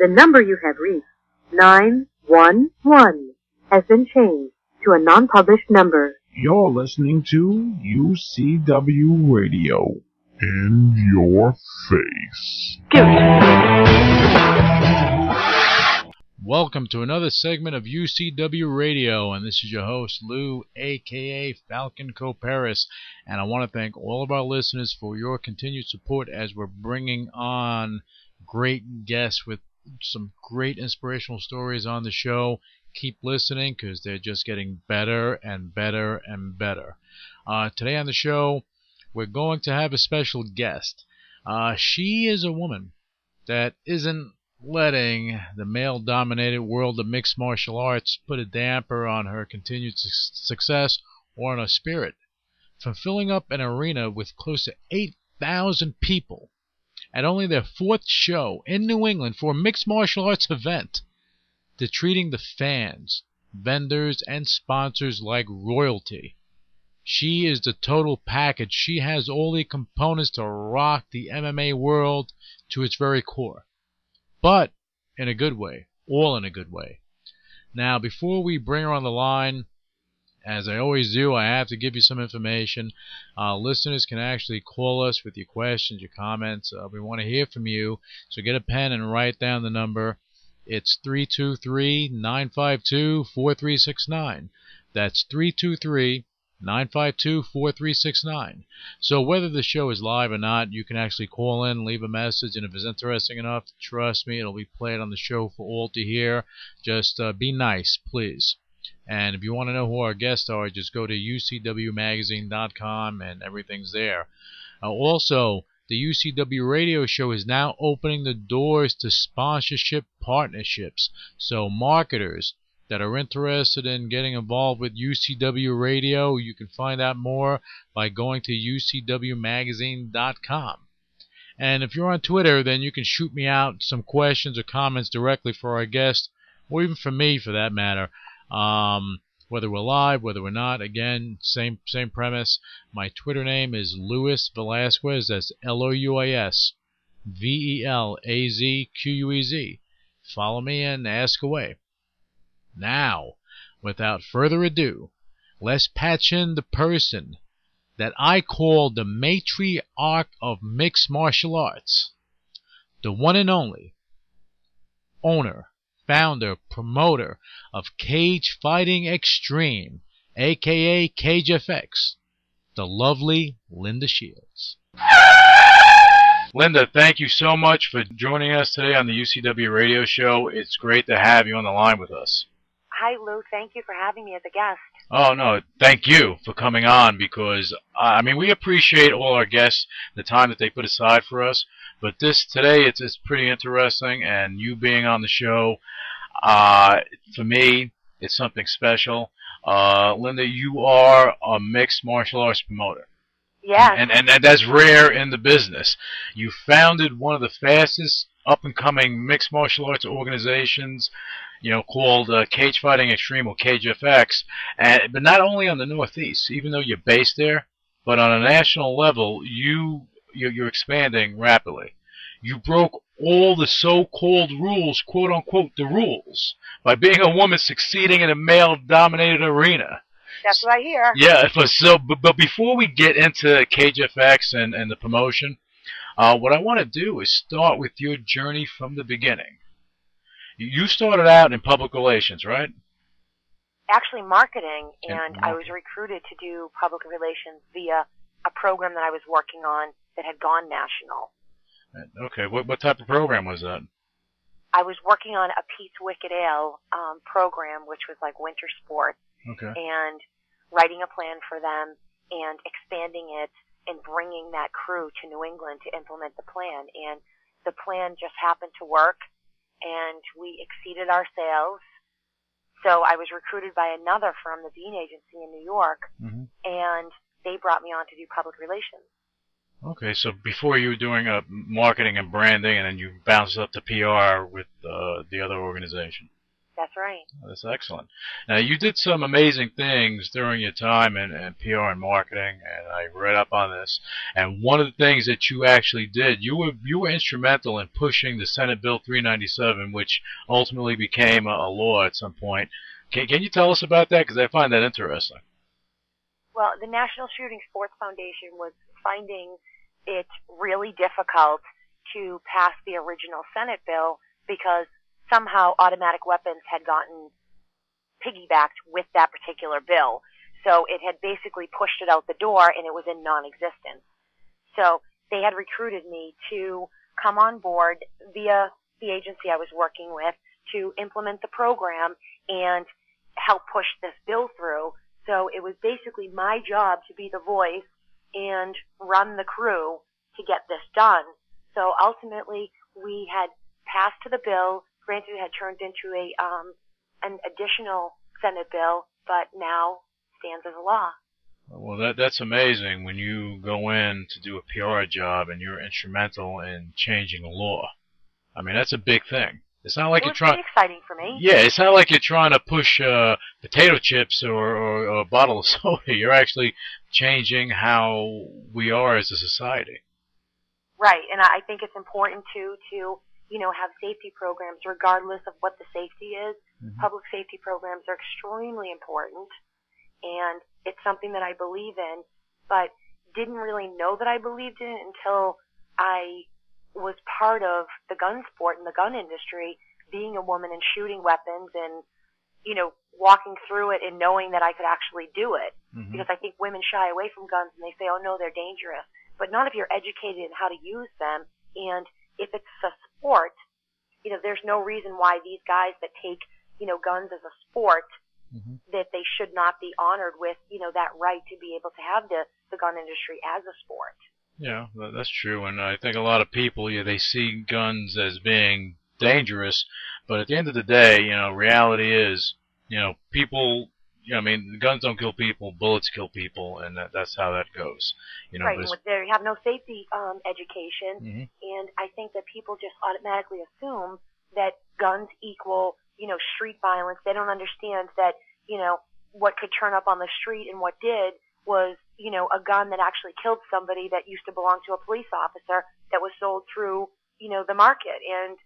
The number you have reached, 911, has been changed to a non-published number. You're listening to UCW Radio. In your face. Good. Welcome to another segment of UCW Radio, and this is your host, Lou, aka Falcon Coparis. And I want to thank all of our listeners for your continued support as we're bringing on great guests with some great inspirational stories on the show. Keep listening because they're just getting better and better and better. Uh, today on the show, we're going to have a special guest. Uh, she is a woman that isn't letting the male dominated world of mixed martial arts put a damper on her continued su- success or on her spirit. From filling up an arena with close to 8,000 people at only their fourth show in New England for a mixed martial arts event to treating the fans, vendors, and sponsors like royalty. She is the total package. She has all the components to rock the MMA world to its very core. But in a good way. All in a good way. Now, before we bring her on the line, as I always do, I have to give you some information. Uh, listeners can actually call us with your questions, your comments. Uh, we want to hear from you. So get a pen and write down the number. It's 323 952 4369. That's 323 952 4369. So whether the show is live or not, you can actually call in, leave a message, and if it's interesting enough, trust me, it'll be played on the show for all to hear. Just uh, be nice, please. And if you want to know who our guests are, just go to ucwmagazine.com and everything's there. Uh, also, the UCW radio show is now opening the doors to sponsorship partnerships. So, marketers, that are interested in getting involved with UCW Radio, you can find out more by going to UCWMagazine.com. And if you're on Twitter, then you can shoot me out some questions or comments directly for our guest, or even for me for that matter. Um, whether we're live, whether we're not, again, same same premise. My Twitter name is Luis Velazquez. That's L-O-U-I-S V-E-L-A-Z-Q-U-E-Z. Follow me and ask away. Now, without further ado, let's patch in the person that I call the matriarch of mixed martial arts, the one and only owner, founder, promoter of Cage Fighting Xtreme, aka CageFX, the lovely Linda Shields. Linda, thank you so much for joining us today on the UCW radio show. It's great to have you on the line with us. Hi, Lou. Thank you for having me as a guest. Oh no, thank you for coming on because I mean we appreciate all our guests the time that they put aside for us. But this today it's it's pretty interesting, and you being on the show, uh, for me it's something special. Uh, Linda, you are a mixed martial arts promoter. Yes. And, and and that's rare in the business. You founded one of the fastest up and coming mixed martial arts organizations you know, called uh, Cage Fighting Xtreme or CageFX, and but not only on the Northeast, even though you're based there, but on a national level, you you're, you're expanding rapidly. You broke all the so-called rules, quote unquote, the rules, by being a woman succeeding in a male-dominated arena. That's what I hear. Yeah, but so but, but before we get into CageFX and and the promotion, uh, what I want to do is start with your journey from the beginning. You started out in public relations, right? Actually, marketing, And and I was recruited to do public relations via a program that I was working on that had gone national. Okay, what what type of program was that? I was working on a Pete's Wicked Ale um, program, which was like winter sports, Okay. and writing a plan for them and expanding it and bringing that crew to New England to implement the plan. And the plan just happened to work, and we exceeded our sales. So I was recruited by another firm, the Bean Agency in New York, hmm and they brought me on to do public relations. Okay, so before you were doing uh, marketing and branding, and then you bounced up to PR with uh, the other organization. That's right. That's excellent. Now, you did some amazing things during your time in, in PR and marketing, and I read up on this. And one of the things that you actually did, you were you were instrumental in pushing the Senate Bill 397, which ultimately became a, a law at some point. Can, can you tell us about that? Because I find that interesting. Well, the National Shooting Sports Foundation was finding it really difficult to pass the original Senate bill because somehow automatic weapons had gotten piggybacked with that particular bill. So it had basically pushed it out the door and it was in non-existence. So they had recruited me to come on board via the agency I was working with to implement the program and help push this bill through. So it was basically my job to be the voice and run the crew to get this done. So ultimately we had passed the bill granted it had turned into a um, an additional Senate bill, but now stands as a law. Well, that that's amazing when you go in to do a PR job and you're instrumental in changing a law. I mean, that's a big thing. It's not like it you're trying. exciting for me. Yeah, it's not like you're trying to push uh, potato chips or, or, or a bottle of soda. You're actually changing how we are as a society. Right, and I think it's important too to you know, have safety programs regardless of what the safety is. Mhm. Public safety programs are extremely important and it's something that I believe in, but didn't really know that I believed in it until I was part of the gun sport and the gun industry, being a woman and shooting weapons and, you know, walking through it and knowing that I could actually do it. Mhm. Because I think women shy away from guns and they say, oh no, they're dangerous. But not if you're educated in how to use them and if it's a sport, you know, there's no reason why these guys that take, you know, guns as a sport, Mhm. that they should not be honored with, you know, that right to be able to have the, the gun industry as a sport. Yeah, that's true, and I think a lot of people, yeah, they see guns as being dangerous, but at the end of the day, you know, reality is, you know, people, you know, I mean, guns don't kill people, bullets kill people, and that, that's how that goes. You know, right, they have no safety um, education, Mhm. and I think that people just automatically assume that guns equal, you know, street violence. They don't understand that, you know, what could turn up on the street and what did was, you know, a gun that actually killed somebody that used to belong to a police officer that was sold through, you know, the market. And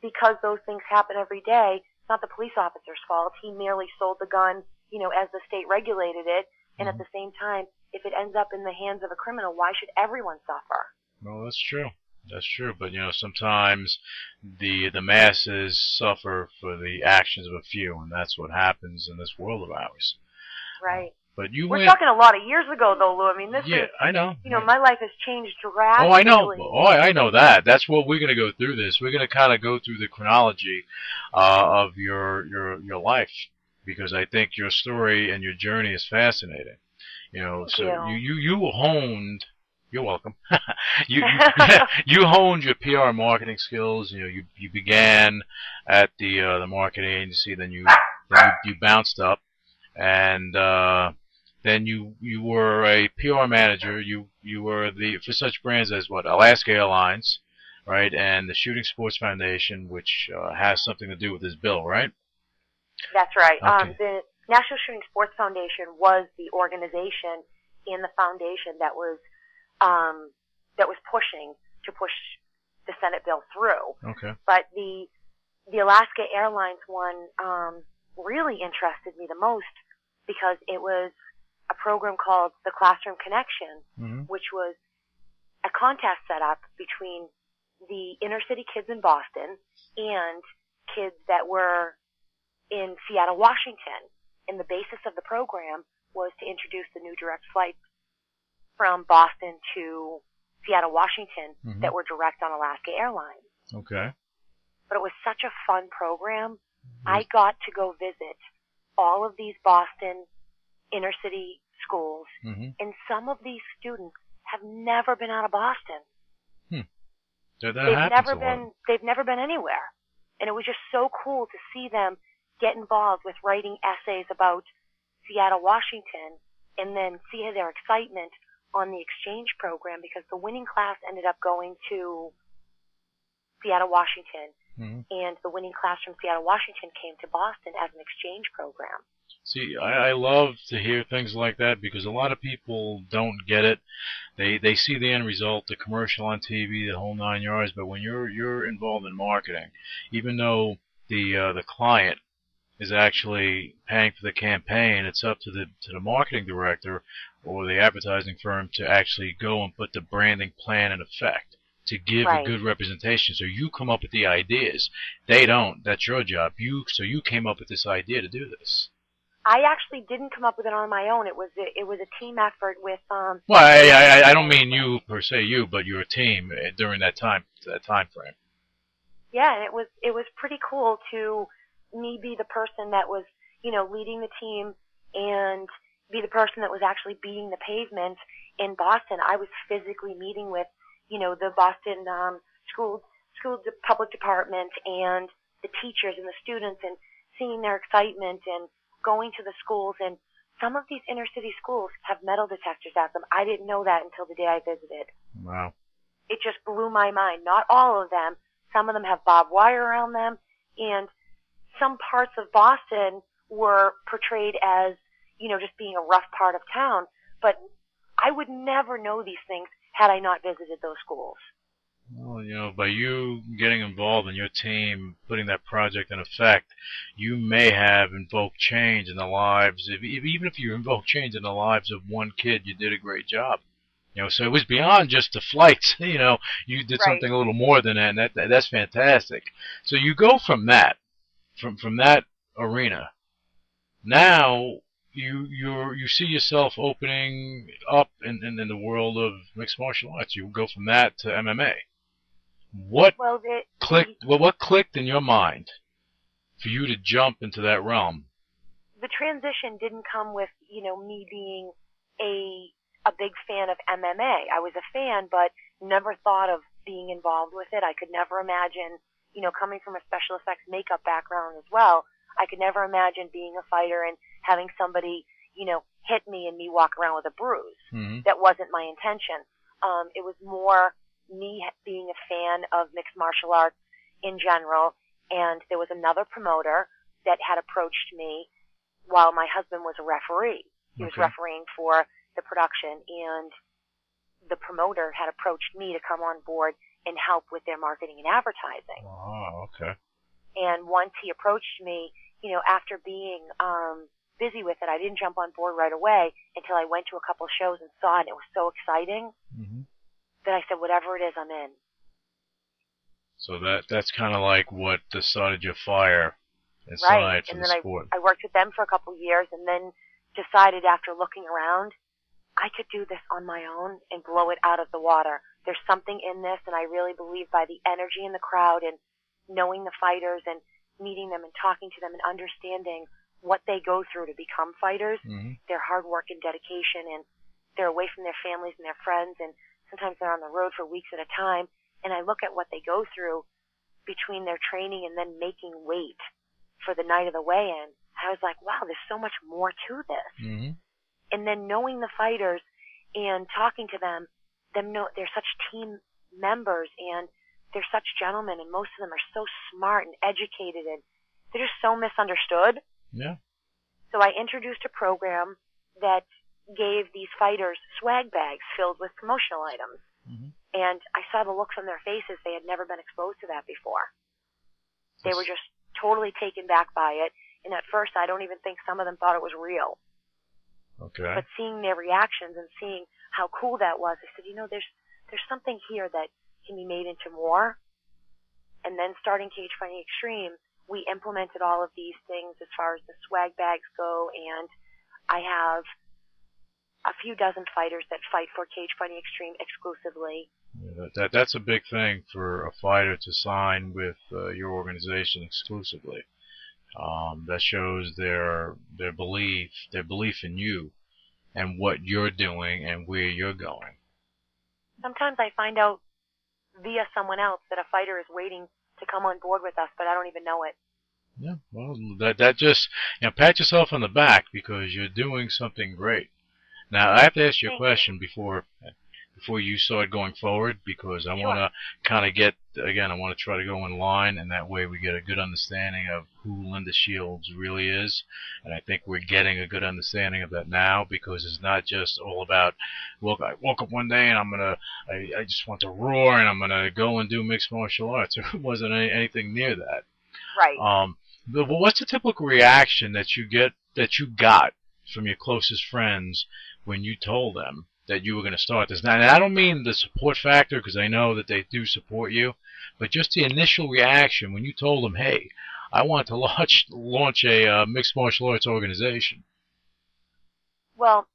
because those things happen every day, it's not the police officer's fault. He merely sold the gun, you know, as the state regulated it. And at mm-hmm. the same time, if it ends up in the hands of a criminal, why should everyone suffer? Well, that's true. That's true, but you know, sometimes the the masses suffer for the actions of a few, and that's what happens in this world of ours. Right. But you We're went. talking a lot of years ago, though, Lou. I mean, this yeah, is, I know. you know, my life has changed drastically. Oh, I know. Oh, I I know that. That's what we're going to go through. This. We're going to kind of go through the chronology uh, of your your your life because I think your story and your journey is fascinating. You know, Thank so you. you you you honed. You're welcome. you, you you honed your PR marketing skills. You know, you you began at the uh, the marketing agency, then you then you, you bounced up, and uh, then you you were a PR manager. You you were the for such brands as what Alaska Airlines, right, and the Shooting Sports Foundation, which uh, has something to do with this bill, right? That's right. Um, the National Shooting Sports Foundation was the organization in the foundation that was um, that was pushing to push the Senate bill through. Okay. But the the Alaska Airlines one um, really interested me the most because it was program called the Classroom Connection, hmm which was a contest set up between the inner city kids in Boston and kids that were in Seattle, Washington. And the basis of the program was to introduce the new direct flights from Boston to Seattle, Washington Mhm. that were direct on Alaska Airlines. Okay. But it was such a fun program. I got to go visit all of these Boston inner city schools hmm and some of these students have never been out of Boston. That, that they've never a lot. been they've never been anywhere. And it was just so cool to see them get involved with writing essays about Seattle, Washington and then see their excitement on the exchange program because the winning class ended up going to Seattle, Washington hmm and the winning class from Seattle, Washington came to Boston as an exchange program. See, I, I love to hear things like that because a lot of people don't get it. They they see the end result, the commercial on TV, the whole nine yards. But when you're you're involved in marketing, even though the uh, the client is actually paying for the campaign, it's up to the to the marketing director or the advertising firm to actually go and put the branding plan in effect to give Right. a good representation. So you come up with the ideas. They don't. That's your job. You so you came up with this idea to do this. I actually didn't come up with it on my own. It was a, it was a team effort with um Well, I, I I don't mean you per se, you, but your team uh, during that time that time frame. yeah, and it was it was pretty cool to me be the person that was you know leading the team and be the person that was actually beating the pavement in Boston. I was physically meeting with you know the Boston um, school school de- public department and the teachers and the students and seeing their excitement and going to the schools and some of these inner city schools have metal detectors at them. I didn't know that until the day I visited. Wow. it just blew my mind. Not all of them. Some of them have barbed wire around them, and some parts of Boston were portrayed as, you know, just being a rough part of town. But I would never know these things had I not visited those schools. Well, you know, by you getting involved in your team, putting that project in effect, you may have invoked change in the lives. If, if, even if you invoke change in the lives of one kid, you did a great job. You know, so it was beyond just the flights. You know, you did Right. something a little more than that, and that, that that's fantastic. So you go from that, from from that arena. Now you you you see yourself opening up in, in in the world of mixed martial arts. You go from that to MMA. What Well, clicked? Well, what clicked in your mind for you to jump into that realm? the transition didn't come with, you know, me being a a big fan of MMA. I was a fan, but never thought of being involved with it. I could never imagine, you know, coming from a special effects makeup background as well. I could never imagine being a fighter and having somebody, you know, hit me and me walk around with a bruise. Mm-hmm. That wasn't my intention. Um, it was more me being a fan of mixed martial arts in general. And there was another promoter that had approached me while my husband was a referee. He was Okay. refereeing for the production and the promoter had approached me to come on board and help with their marketing and advertising. Oh, okay. And once he approached me, you know, after being um, busy with it, I didn't jump on board right away until I went to a couple shows and saw it. And it was so exciting Mm-hmm. That I said, whatever it is, I'm in. So that that's kind of like what started your fire inside right. for And the then I, sport. I worked with them for a couple of years and then decided after looking around, I could do this on my own and blow it out of the water. There's something in this and I really believe by the energy in the crowd and knowing the fighters and meeting them and talking to them and understanding what they go through to become fighters, mm-hmm. their hard work and dedication and they're away from their families and their friends and sometimes they're on the road for weeks at a time and I look at what they go through between their training and then making weight for the night of the weigh-in. I was like, wow, there's so much more to this. Mm-hmm. And then knowing the fighters and talking to them, them know they're such team members and they're such gentlemen and most of them are so smart and educated and they're just so misunderstood. Yeah. So I introduced a program that gave these fighters swag bags filled with promotional items. Mhm. And I saw the looks on their faces. They had never been exposed to that before. They were just totally taken back by it. And at first, I don't even think some of them thought it was real. Okay. But seeing their reactions and seeing how cool that was, I said, you know, there's there's something here that can be made into more. And then starting Cage Fighting Xtreme, we implemented all of these things as far as the swag bags go, and I have a few dozen fighters that fight for Cage Fighting Xtreme exclusively. Yeah, that, that that's a big thing for a fighter to sign with uh, your organization exclusively. Um, that shows their their belief their belief in you and what you're doing and where you're going. Sometimes I find out via someone else that a fighter is waiting to come on board with us, but I don't even know it. Yeah, well, that that just you know pat yourself on the back because you're doing something great. Now I have to ask you a question before before you start going forward because I Sure. want to kind of get again, I want to try to go in line, and that way we get a good understanding of who Linda Shields really is. And I think we're getting a good understanding of that now because it's not just all about, well, I woke up one day and I'm gonna, I, I just want to roar and I'm gonna go and do mixed martial arts. It wasn't any, anything near that. Right. Um, but what's the typical reaction that you get that you got from your closest friends when you told them that you were going to start this? Now, and I don't mean the support factor because I know that they do support you, but just the initial reaction when you told them, "Hey, I want to launch launch a uh, mixed martial arts organization." Well,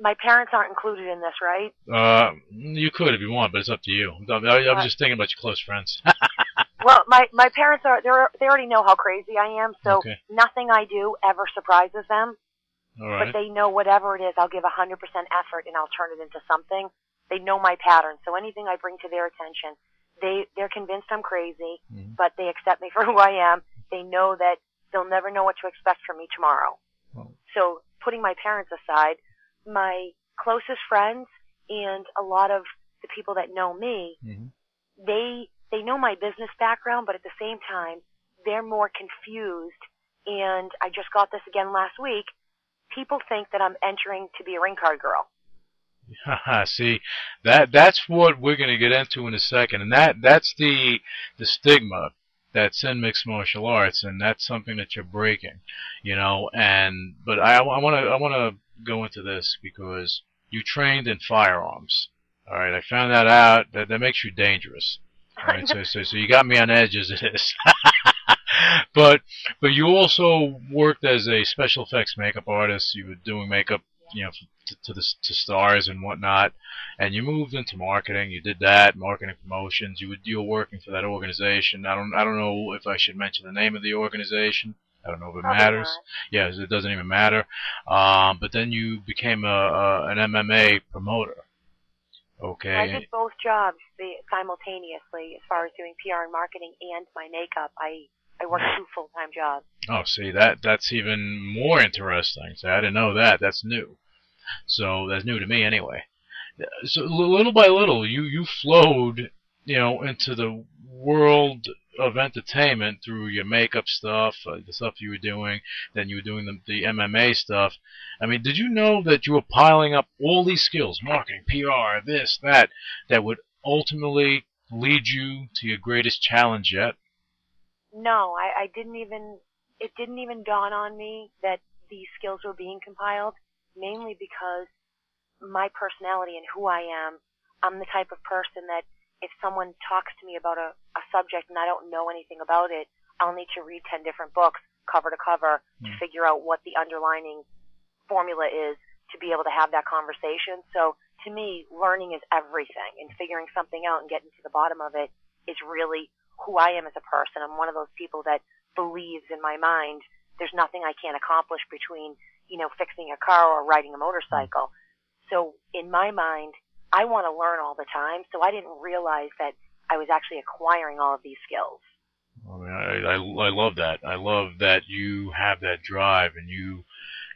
my parents aren't included in this, right? Uh, you could if you want, but it's up to you. I, I was just thinking about your close friends. Well, my my parents are They're they already know how crazy I am, so Okay. nothing I do ever surprises them. All But they know whatever it is, I'll give a hundred percent effort and I'll turn it into something. They know my pattern, so anything I bring to their attention, they they're convinced I'm crazy, Mhm. but they accept me for who I am. They know that they'll never know what to expect from me tomorrow. Oh. So putting my parents aside, my closest friends and a lot of the people that know me, Mhm. they they know my business background, but at the same time, they're more confused. And I just got this again last week. People think that I'm entering to be a ring card girl. See, that that's what we're going to get into in a second, and that that's the the stigma that's in mixed martial arts, and that's something that you're breaking, you know. And but I want to I want to go into this because you trained in firearms. All right, I found that out. That that makes you dangerous. All right, so so so you got me on edge as it is. but but you also worked as a special effects makeup artist. You were doing makeup, you know, to, to the to stars and whatnot. And you moved into marketing. You did that, marketing promotions. You were working for that organization. I don't I don't know if I should mention the name of the organization. I don't know if it Probably matters. Yes, it doesn't even matter. Um, but then you became a, a an MMA promoter. Okay. I did both jobs simultaneously as far as doing PR and marketing and my makeup. I I worked two full time jobs. Oh, see that that's even more interesting. See, I didn't know that. That's new. So that's new to me anyway. So little by little, you you flowed, you know, into the world of entertainment through your makeup stuff, uh, the stuff you were doing. Then you were doing the, the MMA stuff. I mean, did you know that you were piling up all these skills, marketing, PR, this, that, that would ultimately lead you to your greatest challenge yet? No, I, I didn't even it didn't even dawn on me that these skills were being compiled, mainly because my personality and who I am, I'm the type of person that if someone talks to me about a, a subject and I don't know anything about it, I'll need to read 10 different books cover to cover to Mm. figure out what the underlining formula is to be able to have that conversation. So to me, learning is everything and figuring something out and getting to the bottom of it is really who I am as a person. I'm one of those people that believes in my mind there's nothing I can't accomplish between, you know, fixing a car or riding a motorcycle. So in my mind, I want to learn all the time. So I didn't realize that I was actually acquiring all of these skills. Oh, I mean, I, I I love that. I love that you have that drive and you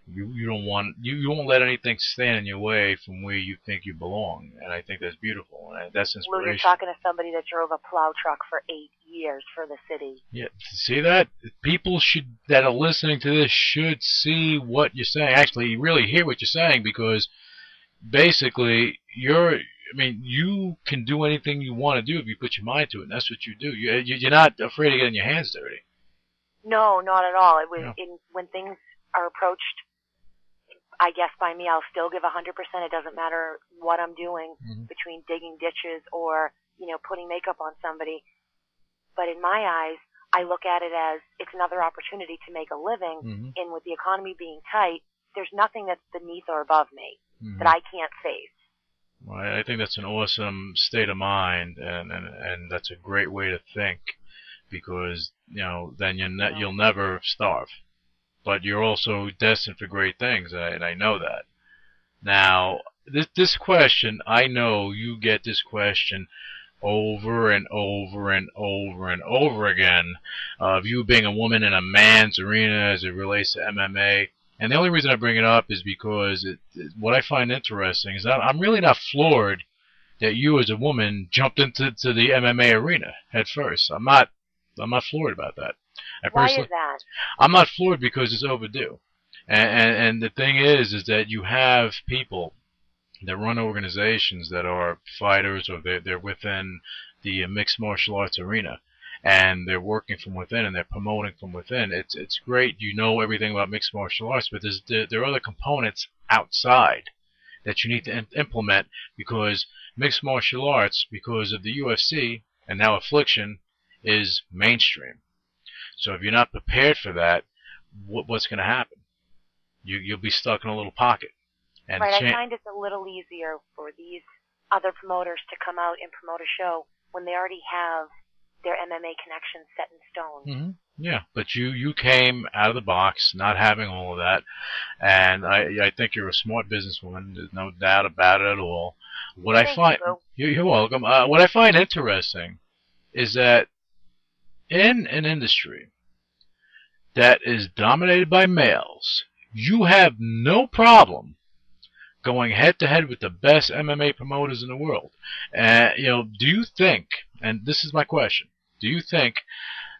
you you don't want you, you won't let anything stand in your way from where you think you belong. And I think that's beautiful. And that's inspiration. Lou, you're talking to somebody that drove a plow truck for eight years for the city. Yeah, see that? People should that are listening to this should see what you're saying. Actually, really hear what you're saying because basically you're. I mean, you can do anything you want to do if you put your mind to it, and that's what you do. You, you- you're not afraid of getting your hands dirty. No, not at all. It was Yeah. in when things are approached. I guess by me, I'll still give a hundred percent. It doesn't matter what I'm doing Mhm. between digging ditches or you know putting makeup on somebody. But in my eyes, I look at it as it's another opportunity to make a living. Mhm. And with the economy being tight, there's nothing that's beneath or above me Mhm. that I can't face. Well, I I think that's an awesome state of mind, and, and, and that's a great way to think, because you know then you ne- you'll never starve, but you're also destined for great things, and I, and I know that. Now, this this question, I know you get this question over and over and over and over again of you being a woman in a man's arena as it relates to MMA. And the only reason I bring it up is because it, it, what I find interesting is that I'm really not floored that you as a woman jumped into to the MMA arena head first. I'm not I'm not floored about that. I Why is that? I'm not floored because it's overdue. And, and and the thing is, is that you have people that run organizations that are fighters or they're they're within the mixed martial arts arena, and they're working from within and they're promoting from within. It's it's great. You know everything about mixed martial arts, but there's there, there are other components outside that you need to im- implement because mixed martial arts, because of the UFC and now Affliction, is mainstream. So if you're not prepared for that, what, what's going to happen? You you'll be stuck in a little pocket. And right, cha- I find it's a little easier for these other promoters to come out and promote a show when they already have their MMA connections set in stone. hmm Yeah, but you you came out of the box, not having all of that, and I I think you're a smart businesswoman. There's no doubt about it at all. What I find you, you're welcome. Uh, what I find interesting is that in an industry that is dominated by males, you have no problem going head to head with the best MMA promoters in the world. Uh, you know, do you think? And this is my question: Do you think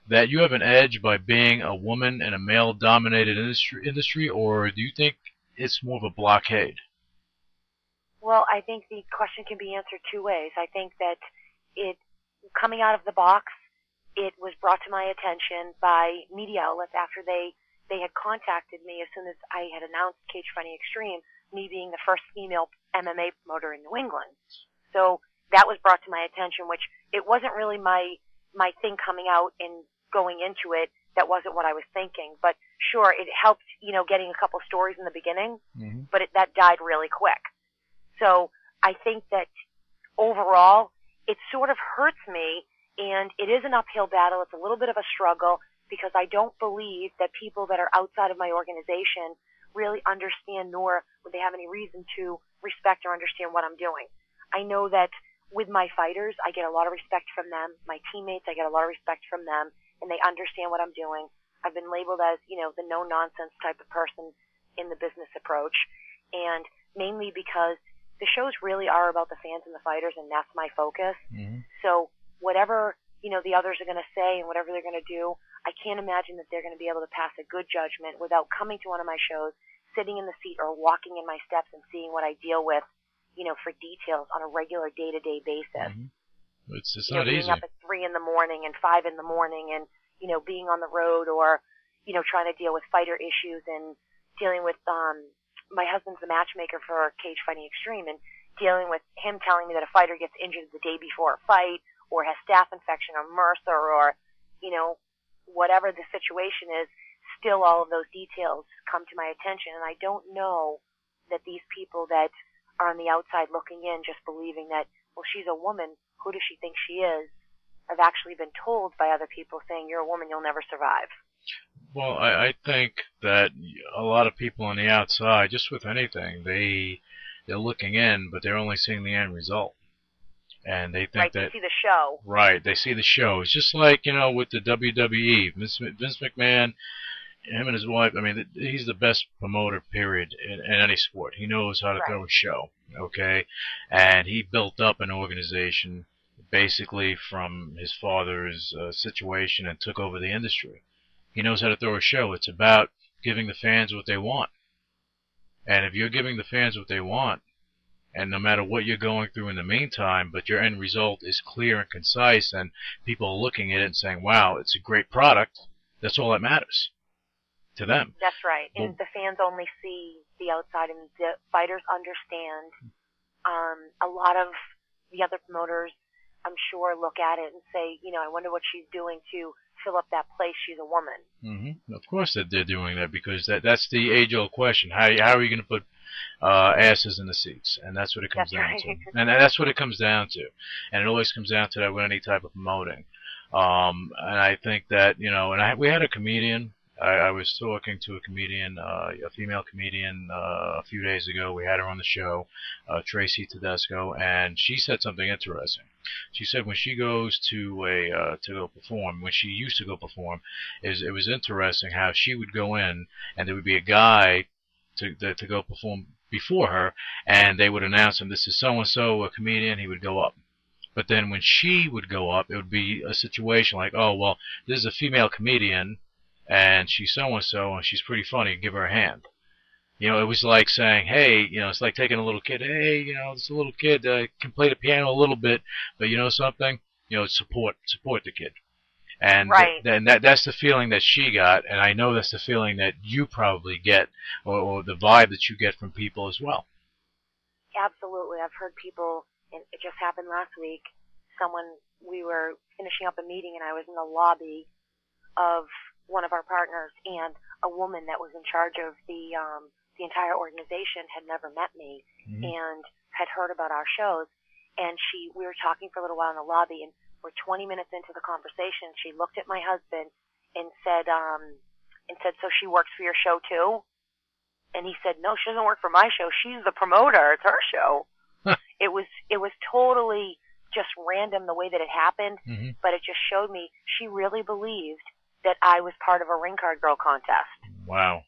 that you have an edge by being a woman in a male-dominated industry, industry, or do you think it's more of a blockade? Well, I think the question can be answered two ways. I think that it, coming out of the box, it was brought to my attention by media outlets after they, they had contacted me as soon as I had announced Cage Xtreme, me being the first female MMA promoter in New England. So that was brought to my attention, which it wasn't really my, my thing coming out and going into it. That wasn't what I was thinking. But sure, it helped, you know, getting a couple stories in the beginning, Mm-hmm. but it, that died really quick. So I think that overall, it sort of hurts me, and it is an uphill battle. It's a little bit of a struggle because I don't believe that people that are outside of my organization really understand, nor would they have any reason to respect or understand what I'm doing. I know that with my fighters, I get a lot of respect from them. My teammates, I get a lot of respect from them, and they understand what I'm doing. I've been labeled as, you know, the no nonsense type of person in the business approach, and mainly because the shows really are about the fans and the fighters, and that's my focus. Mm-hmm. So whatever you know the others are going to say and whatever they're going to do, I can't imagine that they're going to be able to pass a good judgment without coming to one of my shows, sitting in the seat or walking in my steps and seeing what I deal with, you know, for details on a regular day-to-day basis. Mhm. It's it's You know, not being easy. up at three in the morning and five in the morning, and you know, being on the road or you know, trying to deal with fighter issues and dealing with um my husband's the matchmaker for Cage Fighting Xtreme and dealing with him telling me that a fighter gets injured the day before a fight or has staph infection or MRSA or, you know, whatever the situation is, still all of those details come to my attention and I don't know that these people that are on the outside looking in just believing that, well, she's a woman, who does she think she is? I've actually been told by other people saying, you're a woman, you'll never survive. Well, I, I think that a lot of people on the outside, just with anything, they they're looking in, but they're only seeing the end result, and they think right? that To see the show. Right. They see the show. It's just like, you know, with the WWE. Vince, Vince McMahon, him and his wife, I mean, he's the best promoter, period, in, in any sport. He knows how to Right. throw a show, okay? And he built up an organization basically from his father's uh, situation and took over the industry. He knows how to throw a show. It's about giving the fans what they want. And if you're giving the fans what they want, and no matter what you're going through in the meantime, but your end result is clear and concise, and people are looking at it and saying, wow, it's a great product, that's all that matters to them. That's right. And Well- the fans only see the outside, and the fighters understand. Um, a lot of the other promoters, I'm sure, look at it and say, you know, I wonder what she's doing to fill up that place. She's a woman. Mm-hmm. Of course that they're doing that because that that's the age old question. How how are you going to put uh, asses in the seats? And that's what it comes That's down right. to. And that's what it comes down to. And it always comes down to that with any type of promoting. Um, and I think that you know, and I we had a comedian. I, I was talking to a comedian, uh, a female comedian, uh, a few days ago. We had her on the show, uh, Tracy Tedesco, and she said something interesting. She said when she goes to a uh, to go perform, when she used to go perform, is it was interesting how she would go in and there would be a guy to to, to go perform before her, and they would announce him. This is so and so, a comedian. He would go up. But then when she would go up, it would be a situation like, oh well, this is a female comedian, and she's so and so, and she's pretty funny. Give her a hand. You know, it was like saying, hey, you know, it's like taking a little kid, hey, you know, this little kid uh, can play the piano a little bit, but you know something, you know, support support the kid. And Right. th- and that that's the feeling that she got, and I know that's the feeling that you probably get, or, or the vibe that you get from people as well. Absolutely. I've heard people, and it just happened last week. Someone, we were finishing up a meeting and I was in the lobby of one of our partners and a woman that was in charge of the, um, the entire organization had never met me Mhm. and had heard about our shows. And she, we were talking for a little while in the lobby and we're 20 minutes into the conversation. She looked at my husband and said, um, and said, so she works for your show too? And he said, no, she doesn't work for my show. She's the promoter. It's her show. Huh. it was, it was totally just random the way that it happened, hmm but it just showed me she really believed that I was part of a ring card girl contest. Wow.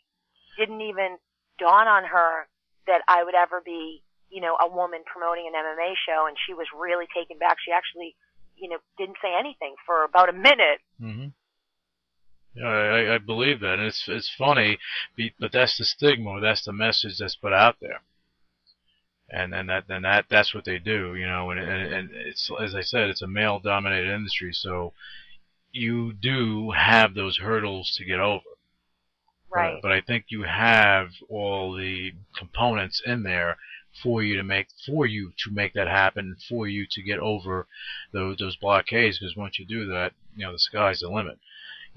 Didn't even dawn on her that I would ever be, you know, a woman promoting an MMA show and she was really taken back. She actually, you know, didn't say anything for about a minute. Mm-hmm. Yeah, I, I believe that. And it's it's funny, but that's the stigma. That's the message that's put out there. And and that and that that's what they do, you know. And and, and it's as I said, it's a male-dominated industry, so you do have those hurdles to get over. Right. But, but I think you have all the components in there for you to make for you to make that happen, for you to get over those those blockades. Because once you do that, you know the sky's the limit.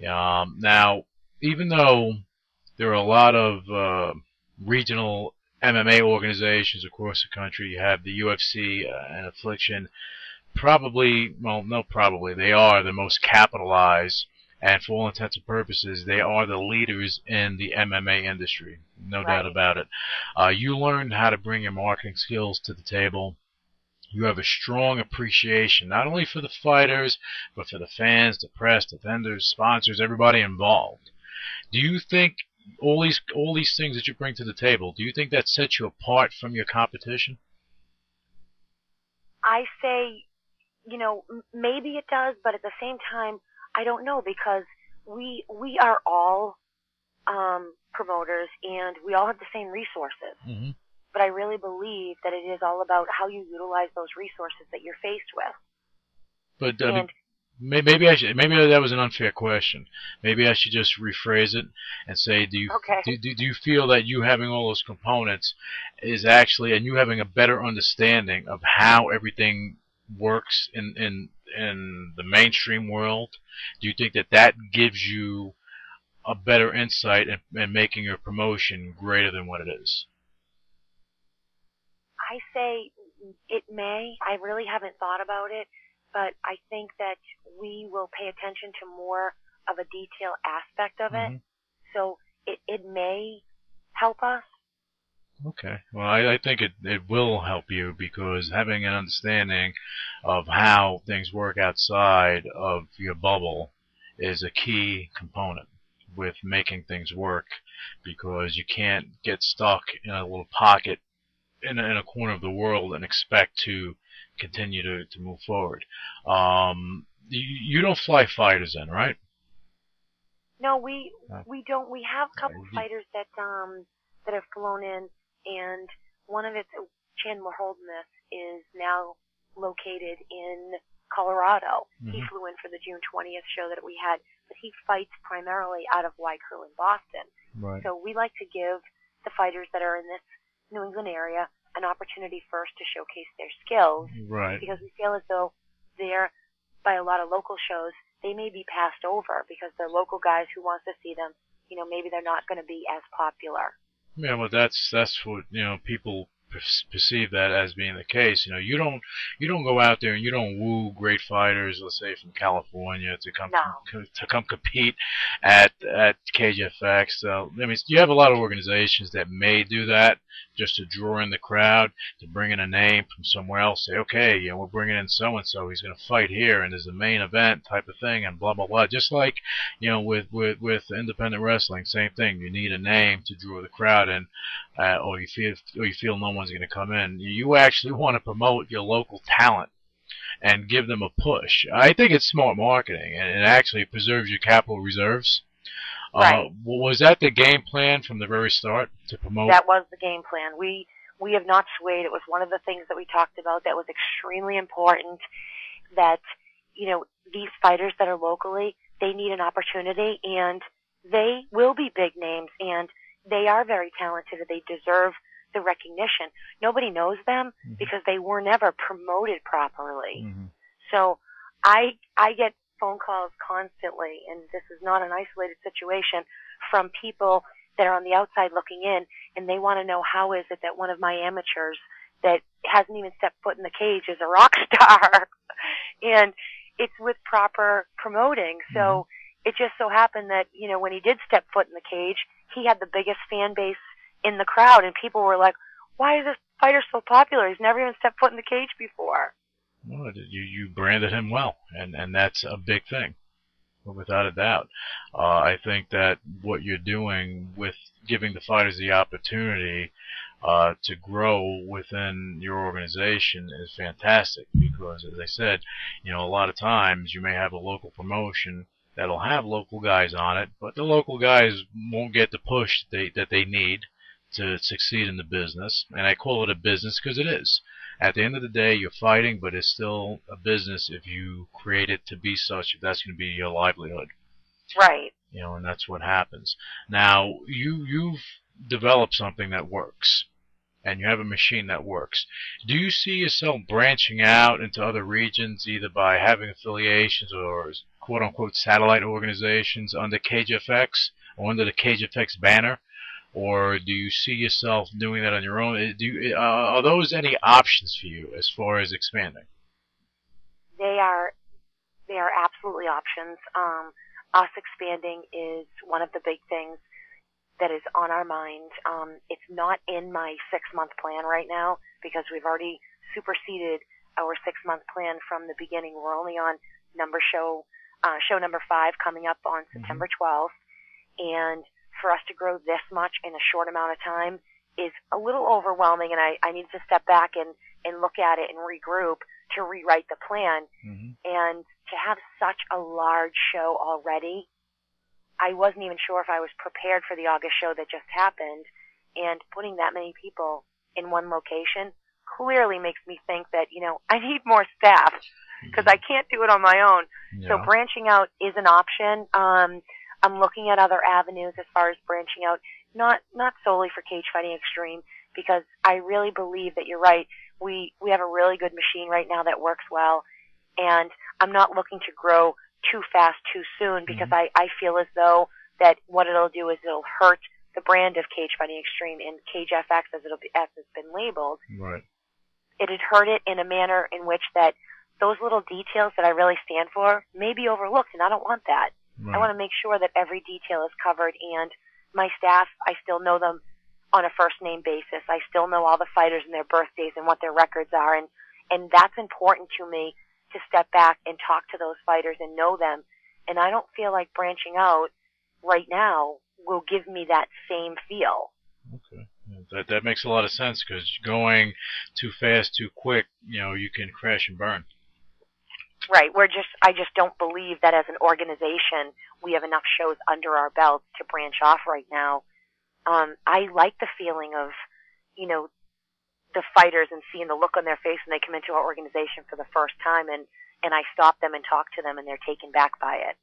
Um, now, even though there are a lot of uh, regional MMA organizations across the country, you have the UFC uh, and Affliction. Probably, well, no, probably they are the most capitalized and for all intents and purposes, they are the leaders in the MMA industry. No doubt about it. Uh, you learned how to bring your marketing skills to the table. You have a strong appreciation, not only for the fighters, but for the fans, the press, the vendors, sponsors, everybody involved. Do you think all these all these things that you bring to the table, do you think that sets you apart from your competition? I say, you know, maybe it does, but at the same time, I don't know because we we are all um, promoters and we all have the same resources. Mm-hmm. But I really believe that it is all about how you utilize those resources that you're faced with. But Maybe I should. Maybe that was an unfair question. Maybe I should just rephrase it and say, do you Okay. do, do, do you feel that you having all those components is actually, and you having a better understanding of how everything works in in in the mainstream world? Do you think that that gives you a better insight in, in making your promotion greater than what it is? I say it may. I really haven't thought about it, but I think that we will pay attention to more of a detail aspect of it. Mhm. So it, it may help us. Okay. Well, I, I think it, it will help you because having an understanding of how things work outside of your bubble is a key component with making things work because you can't get stuck in a little pocket in a, in a corner of the world and expect to continue to, to move forward. Um, you, you don't fly fighters in, right? No, we Uh, we don't. We have a couple uh, fighters that um that have flown in, and one of it's Chandler Holdness is now located in Colorado. He Mhm. flew in for the June 20th show that we had, but he fights primarily out of Wai Kru in Boston. Right. So we like to give the fighters that are in this New England area an opportunity first to showcase their skills Right. because we feel as though they're by a lot of local shows they may be passed over because they're local guys who wants to see them you know maybe they're not going to be as popular Yeah, well, that's that's what you know people per- perceive that as being the case. You know, you don't you don't go out there and you don't woo great fighters, let's say from California, to come No. to come compete at at CageFX. So I mean, you have a lot of organizations that may do that just to draw in the crowd, to bring in a name from somewhere else. Say, okay, you know, we're bringing in so and so. He's going to fight here, and there's a main event type of thing, and blah blah blah. Just like you know, with with with independent wrestling, same thing. You need a name to draw the crowd in, uh, or you feel or you feel no one's going to come in. You actually want to promote your local talent and give them a push. I think it's smart marketing, and it actually preserves your capital reserves. Right. Uh, was that the game plan from the very start to promote? That was the game plan. We we have not swayed. It was one of the things that we talked about that was extremely important. That you know these fighters that are locally, they need an opportunity, and they will be big names, and they are very talented, and they deserve the recognition. Nobody knows them Mhm. because they were never promoted properly. Mhm. So I I get phone calls constantly, and this is not an isolated situation from people that are on the outside looking in, and they want to know how is it that one of my amateurs that hasn't even stepped foot in the cage is a rock star, and it's with proper promoting. So mm-hmm. it just so happened that you know when he did step foot in the cage, he had the biggest fan base in the crowd, and people were like, "Why is this fighter so popular? He's never even stepped foot in the cage before." Well, you you branded him well, and and that's a big thing, without a doubt. Uh, I think that what you're doing with giving the fighters the opportunity uh, to grow within your organization is fantastic because, as I said, you know, a lot of times you may have a local promotion that'll have local guys on it, but the local guys won't get the push they, that they need to succeed in the business. And I call it a business because it is at the end of the day, you're fighting, but it's still a business if you create it to be such. If that's going to be your livelihood, Right. you know, and that's what happens. Now, you you've developed something that works, and you have a machine that works. Do you see yourself branching out into other regions, either by having affiliations or quote unquote satellite organizations under CageFX or under the CageFX banner? Or do you see yourself doing that on your own? Do you, uh, are those any options for you as far as expanding? They are they are absolutely options. Um, us expanding is one of the big things that is on our mind. Um, it's not in my six month plan right now because we've already superseded our six month plan from the beginning. We're only on number show uh, show number five coming up on September 12th, and for us to grow this much in a short amount of time is a little overwhelming. And I, I need to step back and and look at it and regroup to rewrite the plan. Mm-hmm. And to have such a large show already, I wasn't even sure if I was prepared for the August show that just happened. And putting that many people in one location clearly makes me think that, you know, I need more staff because I can't do it on my own. So branching out is an option. Um, I'm looking at other avenues as far as branching out, not not solely for Cage Fighting Xtreme, because I really believe that you're right. We we have a really good machine right now that works well, and I'm not looking to grow too fast too soon because mm-hmm. I I feel as though that what it'll do is it'll hurt the brand of Cage Fighting Xtreme and CageFX as it'll be as it's been labeled right. it'd hurt it in a manner in which that those little details that I really stand for may be overlooked, and I don't want that. Right. I want to make sure that every detail is covered, and my staff, I still know them on a first name basis. I still know all the fighters and their birthdays and what their records are, and and that's important to me to step back and talk to those fighters and know them. And I don't feel like branching out right now will give me that same feel. Okay. That that makes a lot of sense because going too fast, too quick, you know, you can crash and burn. Right. We're just, I just don't believe that as an organization we have enough shows under our belts to branch off right now. Um, I like the feeling of, you know, the fighters and seeing the look on their face when they come into our organization for the first time and, and I stop them and talk to them and they're taken back by it.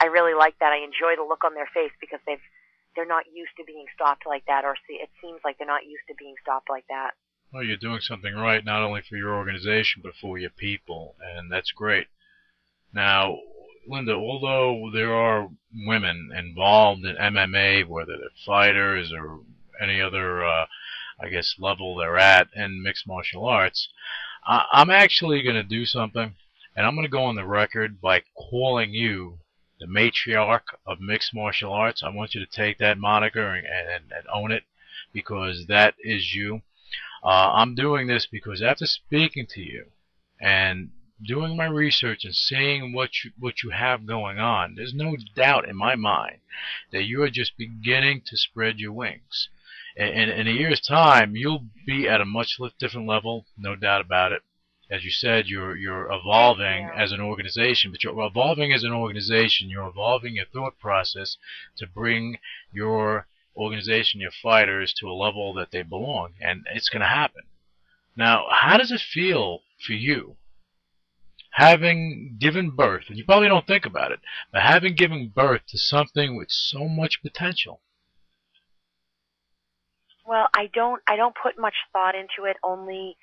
I really like that. I enjoy the look on their face because they've, they're not used to being stopped like that or see, it seems like they're not used to being stopped like that. Well, you're doing something right, not only for your organization but for your people, and that's great. Now, Linda, although there are women involved in MMA, whether they're fighters or any other, uh, I guess, level they're at in mixed martial arts, I- I'm actually going to do something, and I'm going to go on the record by calling you the matriarch of mixed martial arts. I want you to take that moniker and, and, and own it because that is you. Uh, I'm doing this because after speaking to you and doing my research and seeing what you what you have going on, there's no doubt in my mind that you are just beginning to spread your wings. In, in a year's time, you'll be at a much different level, no doubt about it. As you said, you're you're evolving Yeah. as an organization, but you're evolving as an organization. You're evolving your thought process to bring your organization, your fighters, to a level that they belong, and it's going to happen. Now, how does it feel for you having given birth, and you probably don't think about it, but having given birth to something with so much potential? Well, I don't I don't put much thought into it only,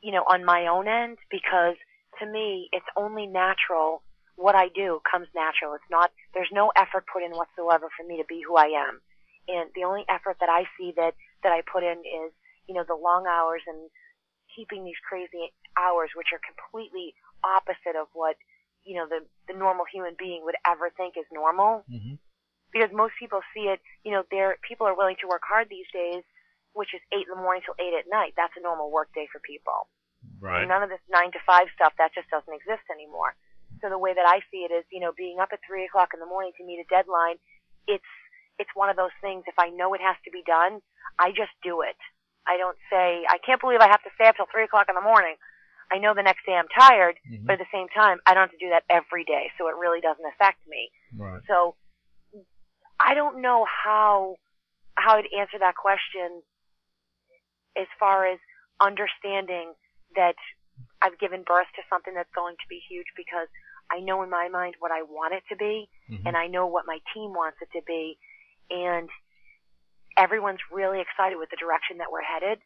you know, on my own end because to me it's only natural what I do comes natural. It's not there's no effort put in whatsoever for me to be who I am. And the only effort that I see that that I put in is, you know, the long hours and keeping these crazy hours which are completely opposite of what, you know, the the normal human being would ever think is normal Mm-hmm. because most people see it, you know, they're people are willing to work hard these days, which is eight in the morning till eight at night. That's a normal work day for people. Right. None of this nine to five stuff that just doesn't exist anymore. So the way that I see it is, you know, being up at three o'clock in the morning to meet a deadline, it's it's one of those things. If I know it has to be done, I just do it. I don't say I can't believe I have to stay up till three o'clock in the morning. I know the next day I'm tired, Mhm. but at the same time, I don't have to do that every day, so it really doesn't affect me. Right. So I don't know how how I'd answer that question as far as understanding that I've given birth to something that's going to be huge because I know in my mind what I want it to be Mhm. and I know what my team wants it to be and everyone's really excited with the direction that we're headed.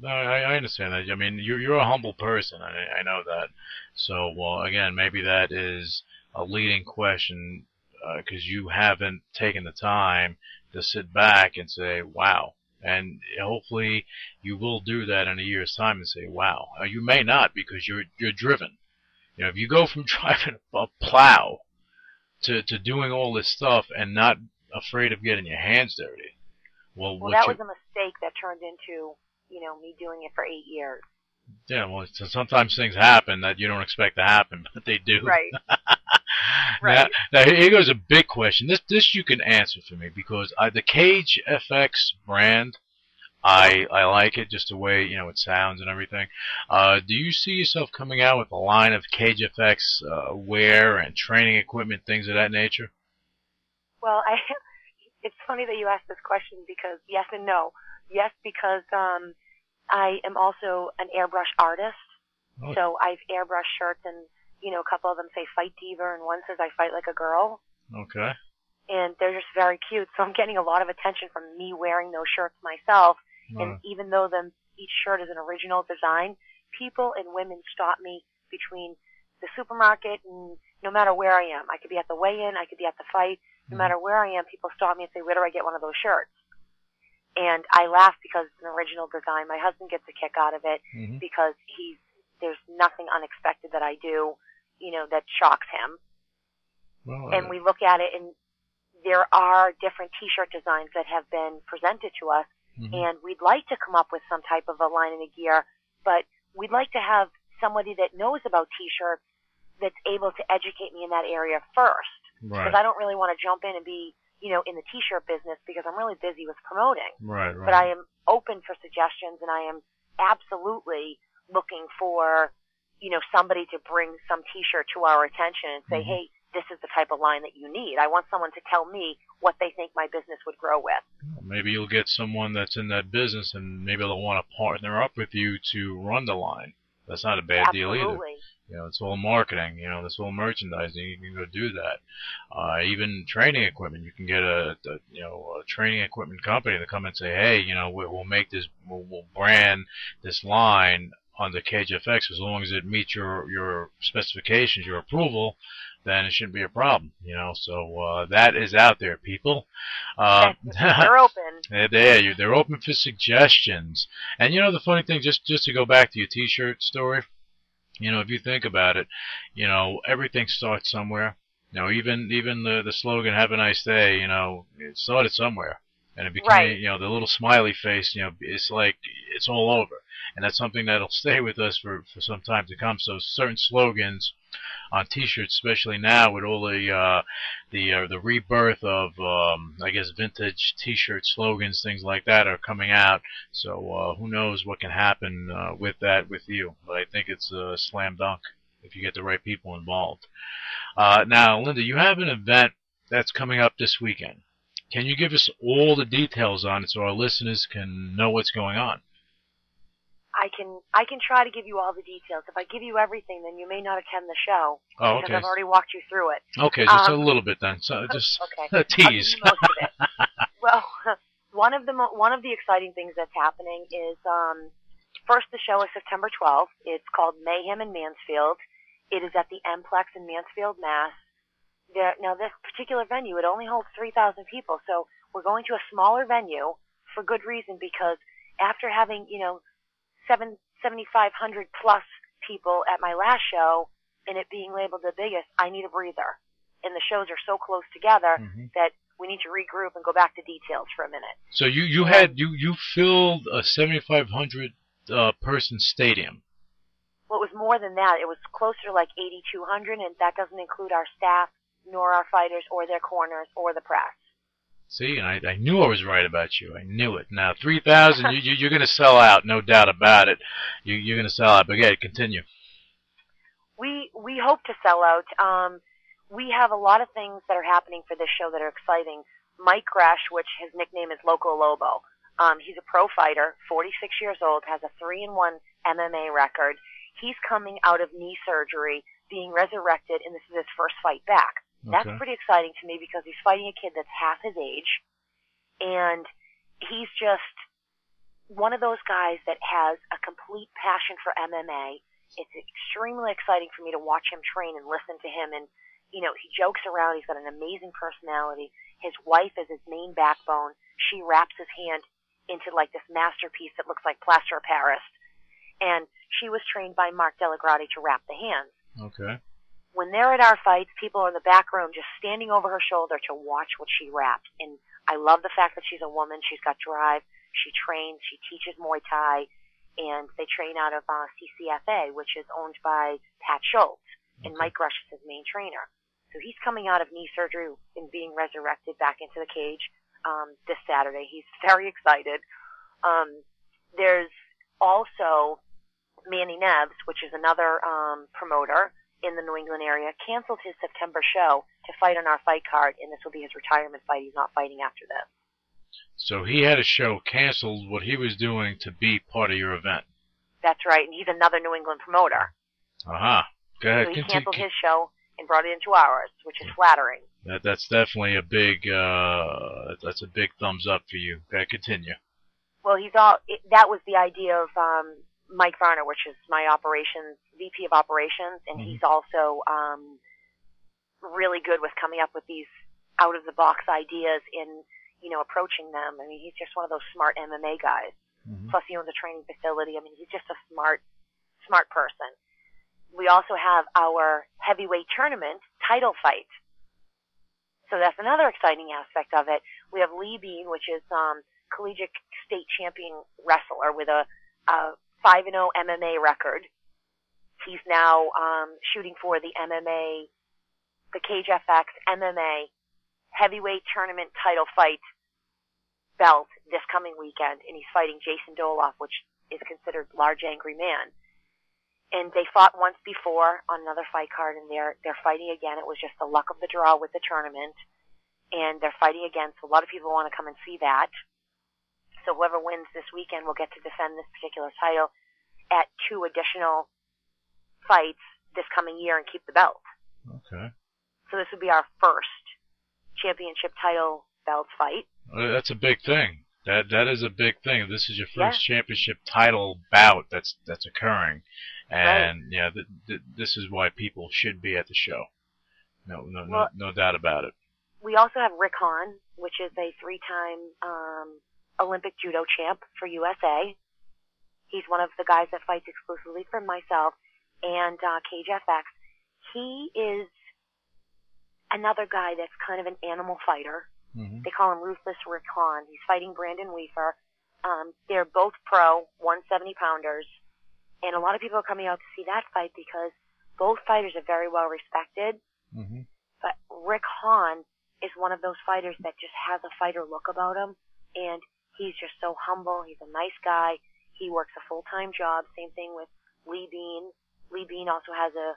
No, I, I understand that. I mean, you're you're a humble person. I I know that. So, well, again, maybe that is a leading question because you haven't taken the time to sit back and say, "Wow." And hopefully, you will do that in a year's time and say, "Wow." Uh, you may not because you're you're driven. You know, if you go from driving a plow to to doing all this stuff and not afraid of getting your hands dirty, well, Well, that you- was a mistake that turned into, you know, me doing it for 8 years. Yeah, well, so sometimes things happen that you don't expect to happen, but they do. Right. Now, Right. now here goes a big question. This this you can answer for me because I, the CageFX brand, I I like it just the way you know it sounds and everything. Uh, do you see yourself coming out with a line of Cage FX uh, wear and training equipment, things of that nature? Well, I it's funny that you asked this question because yes and no. Yes, because um, I am also an airbrush artist, Oh. so I've airbrushed shirts, and you know, a couple of them say "fight diva," and one says "I fight like a girl," Okay. and they're just very cute. So I'm getting a lot of attention from me wearing those shirts myself. Uh, And even though them each shirt is an original design, people and women stop me between the supermarket and no matter where I am. I could be at the weigh-in, I could be at the fight. No Mhm. matter where I am, people stop me and say, "Where do I get one of those shirts?" And I laugh because it's an original design. My husband gets a kick out of it mhm. because he's there's nothing unexpected that I do, you know, that shocks him. Well, And uh, we look at it, and there are different T-shirt designs that have been presented to us mhm. and we'd like to come up with some type of a line in the gear, but we'd like to have somebody that knows about t-shirts that's able to educate me in that area first. Right, Because I don't really want to jump in and be, you know, in the t-shirt business because I'm really busy with promoting. right, right. But I am open for suggestions and I am absolutely looking for, you know, somebody to bring some t-shirt to our attention and say, Mhm. hey, this is the type of line that you need. I want someone to tell me what they think my business would grow with. Maybe you'll get someone that's in that business, and maybe they'll want to partner up with you to run the line. That's not a bad deal either. You know, it's all marketing. You know, it's all merchandising. You can go do that. Uh, even training equipment. You can get a, a you know a training equipment company to come and say, hey, you know, we, we'll make this, we'll, we'll brand this line on under CageFX as long as it meets your your specifications, your approval. Then it shouldn't be a problem. You know, so uh, that is out there, people. Uh, They're open. they're they're open for suggestions. And you know the funny thing, just just to go back to your T-shirt story, you know, if you think about it, you know, everything starts somewhere. You know, even even the the slogan "Have a nice day," you know, it started somewhere. and it became Right. you know the little smiley face. You know, it's like it's all over, and that's something that'll stay with us for for some time to come. So certain slogans on T-shirts, especially now with all the uh, the uh, the rebirth of um, I guess vintage T-shirt slogans, things like that are coming out. So uh, who knows what can happen uh, with that with you? But I think it's a slam dunk if you get the right people involved. Uh, now, Linda, you have an event that's coming up this weekend. Can you give us all the details on it so our listeners can know what's going on? I can I can try to give you all the details. If I give you everything, then you may not attend the show Oh, because okay. I've already walked you through it. Okay, just a Um, little bit then. So just Okay. a tease. you most of it. well, one of the mo- one of the exciting things that's happening is um, first the show is September 12th. It's called Mayhem in Mansfield. It is at the Mplex in Mansfield, Mass. There, now this particular venue it only holds 3,000 people, so we're going to a smaller venue for good reason because after having you know seven 7,500 plus people at my last show and it being labeled the biggest, I need a breather. And the shows are so close together Mhm. that we need to regroup and go back to details for a minute. So you you had you you filled a 7,500 uh, person stadium. Well, it was more than that. It was closer to like 8,200, and that doesn't include our staff, nor our fighters, or their corners, or the press. See, I, I knew I was right about you. I knew it. Now, 3,000, you, you, you're going to sell out, no doubt about it. You, you're going to sell out. But yeah, continue. We we hope to sell out. Um, we have a lot of things that are happening for this show that are exciting. Mike Gresh, which his nickname is Loco Lobo, um, he's a pro fighter, 46 years old, has a three and one MMA record. He's coming out of knee surgery, being resurrected, and this is his first fight back. That's Okay. pretty exciting to me because he's fighting a kid that's half his age, and he's just one of those guys that has a complete passion for MMA. It's extremely exciting for me to watch him train and listen to him. And you know, he jokes around. He's got an amazing personality. His wife is his main backbone. She wraps his hand into like this masterpiece that looks like plaster of Paris. And she was trained by Mark DellaGrotte to wrap the hands Okay. When they're at our fights, people are in the back room just standing over her shoulder to watch what she wraps. And I love the fact that she's a woman. She's got drive. She trains. She teaches Muay Thai. And they train out of uh, CCFA, which is owned by Pat Schultz. And Mike Rush is his main trainer. So he's coming out of knee surgery and being resurrected back into the cage um, this Saturday. He's very excited. Um, there's also Manny Neves, which is another um, promoter in the New England area, canceled his September show to fight on our fight card, and this will be his retirement fight. He's not fighting after this. So he had a show canceled what he was doing to be part of your event. That's right, and he's another New England promoter. Uh-huh. Go ahead. So he canceled his show and brought it into ours, which is flattering. that, that's definitely a big, uh, that's a big thumbs up for you. Okay, continue. Well, he's all. It, that was the idea of um, Mike Varner, which is my operations VP of operations, and Mhm. he's also um, really good with coming up with these out of the box ideas in you know approaching them. I mean, he's just one of those smart MMA guys. Mhm. Plus, he owns a training facility. I mean, he's just a smart, smart person. We also have our heavyweight tournament title fight. So that's another exciting aspect of it. We have Lee Bean, which is um, collegiate state champion wrestler with a, a 5 and 0 MMA record. He's now um, shooting for the MMA, the CageFX MMA heavyweight tournament title fight belt this coming weekend, and he's fighting Jason Doloff, which is considered large angry man. And they fought once before on another fight card, and they're they're fighting again. It was just the luck of the draw with the tournament, and they're fighting again. So a lot of people want to come and see that. So whoever wins this weekend will get to defend this particular title at two additional fights this coming year and keep the belt. Okay. So this would be our first championship title belt fight. Uh, That's a big thing. That that is a big thing. This is your first championship title bout that's that's occurring, and yeah, th- th- this is why people should be at the show. No, no, Well- no, no doubt about it. We also have Rick Hawn, which is a three-time um, Olympic judo champ for USA. He's one of the guys that fights exclusively for myself and uh, CageFX. He is another guy that's kind of an animal fighter. hmm They call him Ruthless Rick Hawn. He's fighting Brandon Weaver. Um, they're both pro 170 pounders, and a lot of people are coming out to see that fight because both fighters are very well respected. hmm But Rick Hawn is one of those fighters that just has a fighter look about him, and he's just so humble. He's a nice guy. He works a full time job. Same thing with Lee Bean. Lee Bean also has a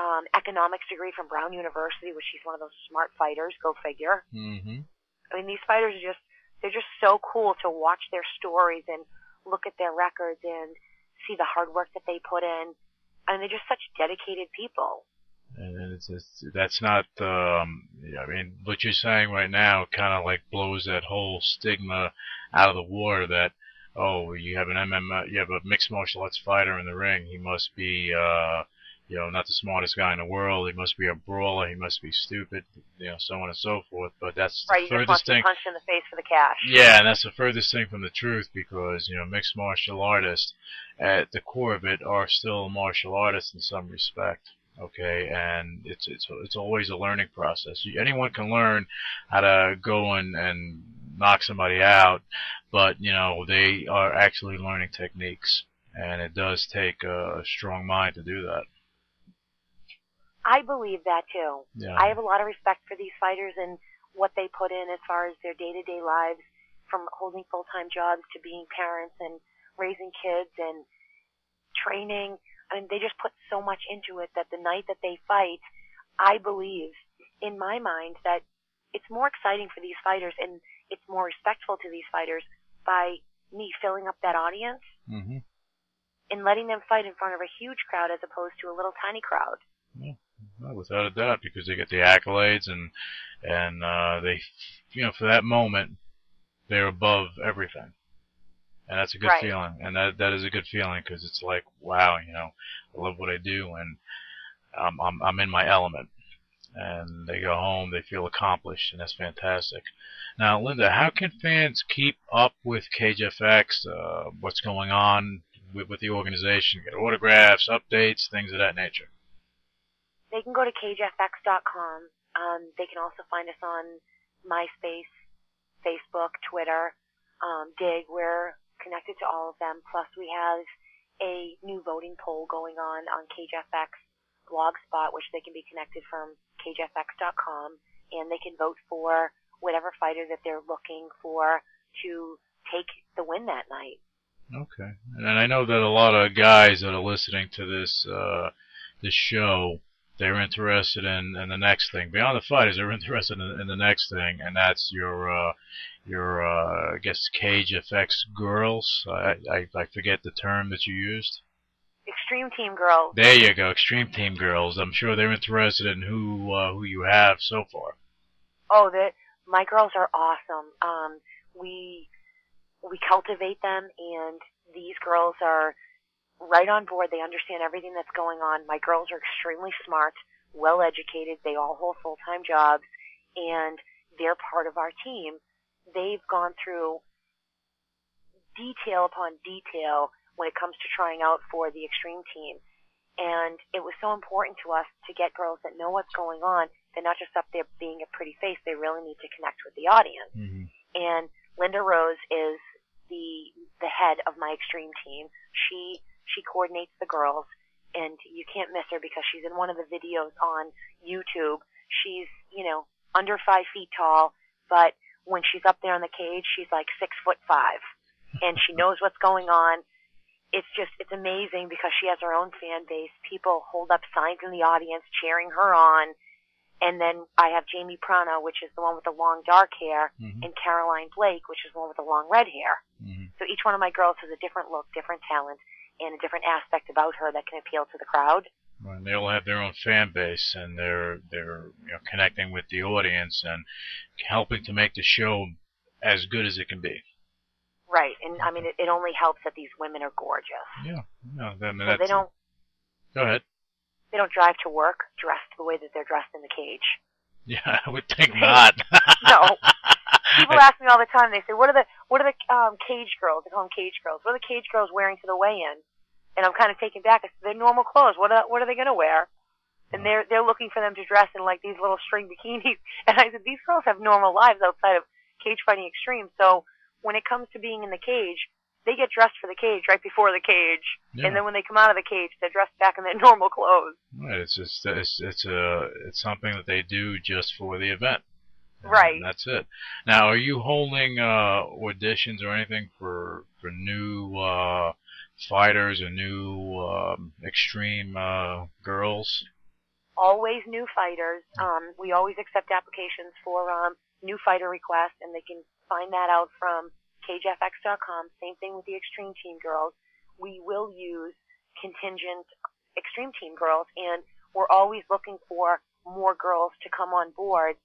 um, economics degree from Brown University, which he's one of those smart fighters. Go figure. hmm I mean, these fighters are just, they're just so cool to watch their stories and look at their records and see the hard work that they put in. And they're just such dedicated people. And it's, it's that's not. Um, I mean, what you're saying right now kind of like blows that whole stigma out of the water. That oh, you have an MMA, you have a mixed martial arts fighter in the ring. He must be, uh, you know, not the smartest guy in the world. He must be a brawler. He must be stupid. You know, so on and so forth. But that's Right, the you furthest thing. punched in the face for the cash. Yeah, and that's the furthest thing from the truth because, you know, mixed martial artists, at the core of it, are still martial artists in some respect. Okay, and it's it's it's always a learning process. Anyone can learn how to go and and knock somebody out, but you know they are actually learning techniques, and it does take a, a strong mind to do that. I believe that too. Yeah. I have a lot of respect for these fighters and what they put in as far as their day to day lives, from holding full time jobs to being parents and raising kids and training. I mean, they just put so much into it that the night that they fight, I believe, in my mind, that it's more exciting for these fighters and it's more respectful to these fighters by me filling up that audience hmm and letting them fight in front of a huge crowd as opposed to a little tiny crowd. Well, without a doubt, because they get the accolades and and uh, they, you know, for that moment, they're above everything, and that's a good Right. feeling. And that that is a good feeling because it's like, wow, you know, I love what I do, and I'm I'm I'm in my element. And they go home, they feel accomplished, and that's fantastic. Now, Linda, how can fans keep up with CageFX? Uh, what's going on with, with the organization? Get autographs, updates, things of that nature. They can go to cagefx.com. Um, they can also find us on MySpace, Facebook, Twitter, um, Digg. We're connected to all of them. Plus, we have a new voting poll going on on CageFX blogspot, which they can be connected from cagefx.com, and they can vote for whatever fighter that they're looking for to take the win that night. Okay. And I know that a lot of guys that are listening to this uh, this show, they're interested in, in the next thing. Beyond the fighters, they're interested in, in the next thing, and that's your uh, your uh, I guess CageFX girls. I, I I forget the term that you used. Extreme Team Girls. There you go, Extreme Team girls. I'm sure they're interested in who uh, who you have so far. Oh, the my girls are awesome. Um, we we cultivate them, and these girls are right on board. They understand everything that's going on. My girls are extremely smart, well educated. They all hold full time jobs, and they're part of our team. They've gone through detail upon detail when it comes to trying out for the extreme team. And it was so important to us to get girls that know what's going on. They're not just up there being a pretty face. They really need to connect with the audience. Mm-hmm. And Linda Rose is the the head of my extreme team. She she coordinates the girls, and you can't miss her because she's in one of the videos on YouTube. She's you know under five feet tall, but when she's up there in the cage, she's like six foot five, and she knows what's going on. It's just it's amazing because she has her own fan base. People hold up signs in the audience cheering her on. And then I have Jamie Prana, which is the one with the long dark hair, Mhm. and Caroline Blake, which is the one with the long red hair. Mm-hmm. So each one of my girls has a different look, different talent, and a different aspect about her that can appeal to the crowd. And they all have their own fan base, and they're they're you know, connecting with the audience and helping to make the show as good as it can be. Right, and I mean, it, it only helps that these women are gorgeous. Yeah, no, I mean, So they don't Go ahead. they don't drive to work dressed the way that they're dressed in the cage. Yeah, I would think not. No. People ask me all the time. They say, "What are the what are the um, cage girls? They call them cage girls. What are the cage girls wearing to the weigh-in?" And I'm kind of taken back. I said, They're normal clothes. What are what are they going to wear? and they're they're looking for them to dress in like these little string bikinis. And I said, these girls have normal lives outside of Cage Fighting Xtreme. So when it comes to being in the cage, they get dressed for the cage right before the cage, Yeah. and then when they come out of the cage, they're dressed back in their normal clothes. Right, it's just it's it's a it's something that they do just for the event. And Right. that's it. Now, are you holding uh, auditions or anything for for new uh, fighters or new um, extreme uh, girls? Always new fighters. Um, we always accept applications for um, new fighter requests, and they can find that out from CageFX.com. Same thing with the Extreme Team girls. We will use contingent Extreme Team girls, and we're always looking for more girls to come on board.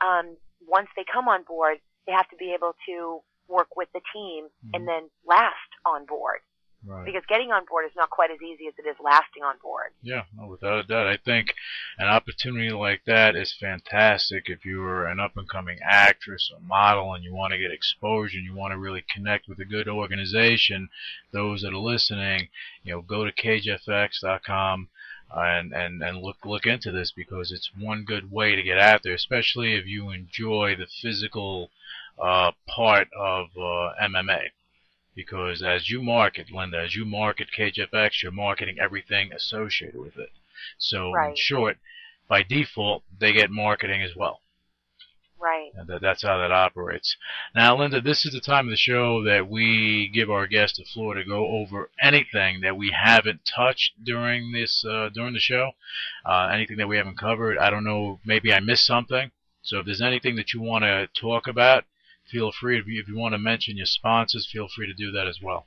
Um, once they come on board, they have to be able to work with the team and then last on board. Right. Because getting on board is not quite as easy as it is lasting on board. Yeah, no, without a doubt. I think an opportunity like that is fantastic if you're an up and coming actress or model and you want to get exposure and you want to really connect with a good organization. Those that are listening, you know, go to cagefx.com and, and, and look look into this because it's one good way to get out there, especially if you enjoy the physical uh, part of uh, MMA because as you market, Linda, as you market CageFX, you're marketing everything associated with it. So in short, by default, they get marketing as well. Right. And that, that's how that operates. Now, Linda, this is the time of the show that we give our guests the floor to go over anything that we haven't touched during this uh, during the show, uh, anything that we haven't covered. I don't know, maybe I missed something. So if there's anything that you want to talk about, feel free. If you, want to mention your sponsors, feel free to do that as well.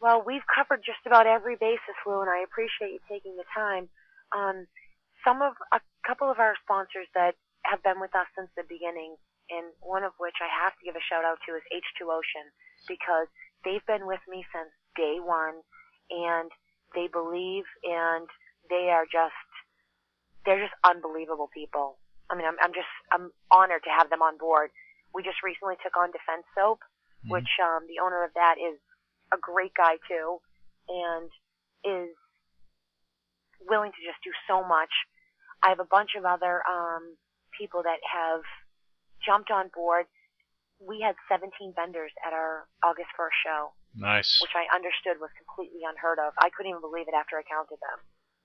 Well, we've covered just about every basis, Lou, and I appreciate you taking the time. Um, some of a couple of our sponsors that have been with us since the beginning, and one of which I have to give a shout out to is H2 Ocean because they've been with me since day one, and they believe and they are just they're just unbelievable people. I mean, I'm, I'm just I'm honored to have them on board. We just recently took on Defense Soap, Mhm. which um, the owner of that is a great guy too, and is willing to just do so much. I have a bunch of other um, people that have jumped on board. We had 17 vendors at our August 1st show, Nice, which I understood was completely unheard of. I couldn't even believe it after I counted them.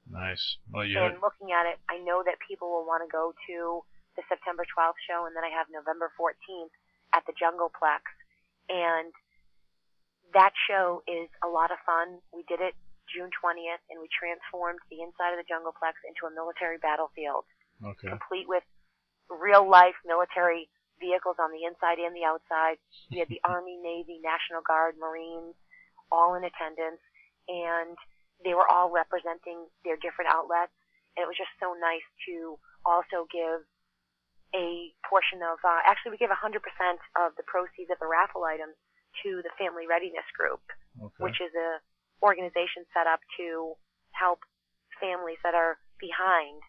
nice. Well, you And looking at it, I know that people will want to go to the September 12th show, and then I have November 14th at the Jungleplex. And that show is a lot of fun. We did it June 20th, and we transformed the inside of the Jungleplex into a military battlefield, okay. complete with real life military vehicles on the inside and the outside. We had the Army, Navy, National Guard, Marines, all in attendance, and they were all representing their different outlets. And it was just so nice to also give a portion of, uh, actually we give 100% of the proceeds of the raffle items to the Family Readiness Group, Okay. which is a organization set up to help families that are behind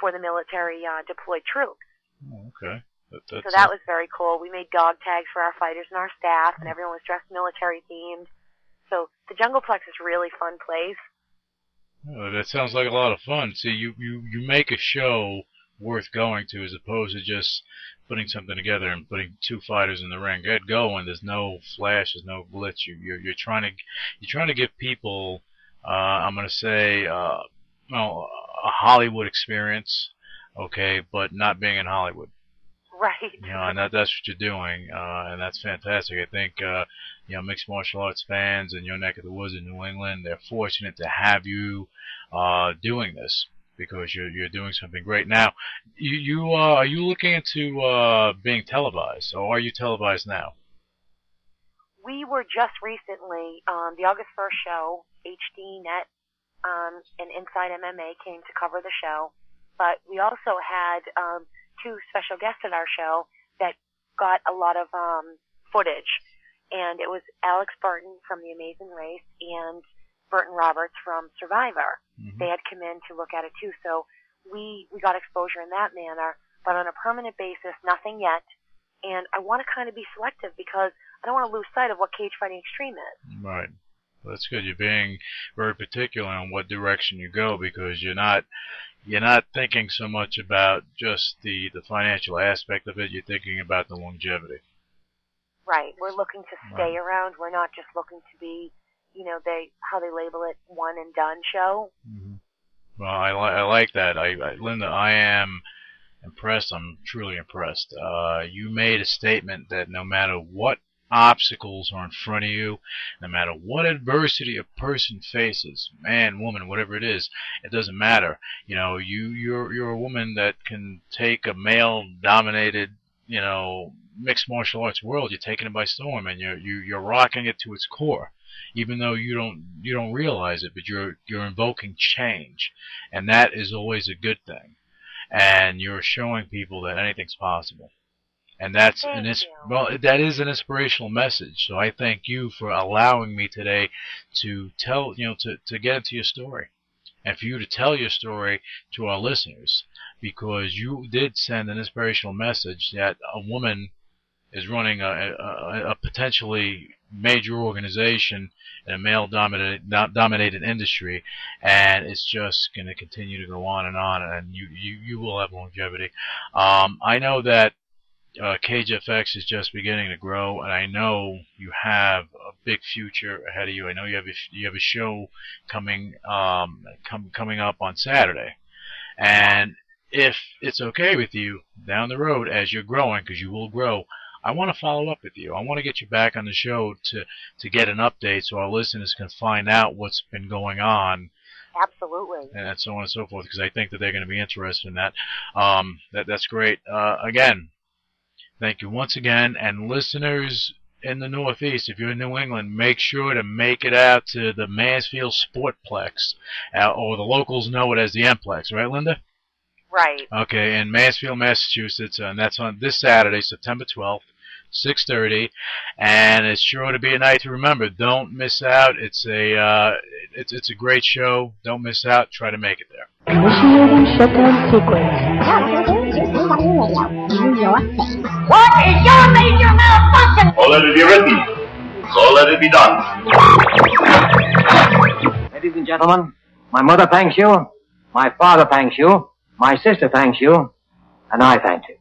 for the military uh, deployed troops. Oh, okay. That, that's So that was very cool. We made dog tags for our fighters and our staff, and everyone was dressed military themed. So the Jungleplex is a really fun place. Oh, that sounds like a lot of fun. See, you, you, you make a show worth going to as opposed to just putting something together and putting two fighters in the ring. Get going. There's no flash. There's no glitch. You, you're, you're trying to you're trying to give people, uh, I'm gonna say, uh, well, a Hollywood experience, okay, but not being in Hollywood. Right. You know, and that, that's what you're doing, uh, and that's fantastic. I think, uh, you know, mixed martial arts fans in your neck of the woods in New England, they're fortunate to have you, uh, doing this because you're, you're doing something great. Now, you, you, uh, are you looking into, uh, being televised, or are you televised now? We were just recently, um, the August 1st show, HDNet, um, and Inside MMA came to cover the show. But we also had, um, two special guests at our show that got a lot of, um, footage. And it was Alex Barton from The Amazing Race and Burton Roberts from Survivor. Mhm. they had come in to look at it too. So we we got exposure in that manner, but on a permanent basis, nothing yet. And I want to kind of be selective because I don't want to lose sight of what Cage Fighting Xtreme is. Right. That's good. You're being very particular on what direction you go because you're not you're not thinking so much about just the the financial aspect of it. You're thinking about the longevity. Right. We're looking to stay Right. around. We're not just looking to be, you know, they how they label it, one and done show. Well, I, li- I like that. I, I Linda, I am impressed. I'm truly impressed. Uh, you made a statement that no matter what obstacles are in front of you, no matter what adversity a person faces, man, woman, whatever it is, it doesn't matter. You know, you you're you're a woman that can take a male-dominated, you know, mixed martial arts world. You're taking it by storm, and you're you, you're rocking it to its core even though you don't you don't realize it, but you're you're invoking change, and that is always a good thing. And you're showing people that anything's possible, and that's an Thank ins- you. well that is an inspirational message. So I thank you for allowing me today to tell you know to to get into your story, and for you to tell your story to our listeners, because you did send an inspirational message that a woman is running a, a, a potentially major organization in a male dominated dominated industry and it's just going to continue to go on and on and you you, you will have longevity. Um, I know that uh, CageFX is just beginning to grow and I know you have a big future ahead of you. I know you have a, you have a show coming um, com- coming up on Saturday. And if it's okay with you down the road as you're growing because you will grow I want to follow up with you. I want to get you back on the show to to get an update so our listeners can find out what's been going on Absolutely. and so on and so forth because I think that they're going to be interested in that. Um, that that's great. Uh, again, thank you once again, and listeners in the Northeast, if you're in New England, make sure to make it out to the Mansfield Sportplex, uh, or the locals know it as the Mplex, right, Linda? Right. Okay, in Mansfield, Massachusetts, and that's on this Saturday, September 12th, 6:30, and it's sure to be a night to remember. Don't miss out. It's a uh, it's it's a great show. Don't miss out. Try to make it there. Initiating shutdown sequence. What is your major malfunction? So let it be written. So let it be done. Ladies and gentlemen, my mother thanks you, my father thanks you, my sister thanks you, and I thank you.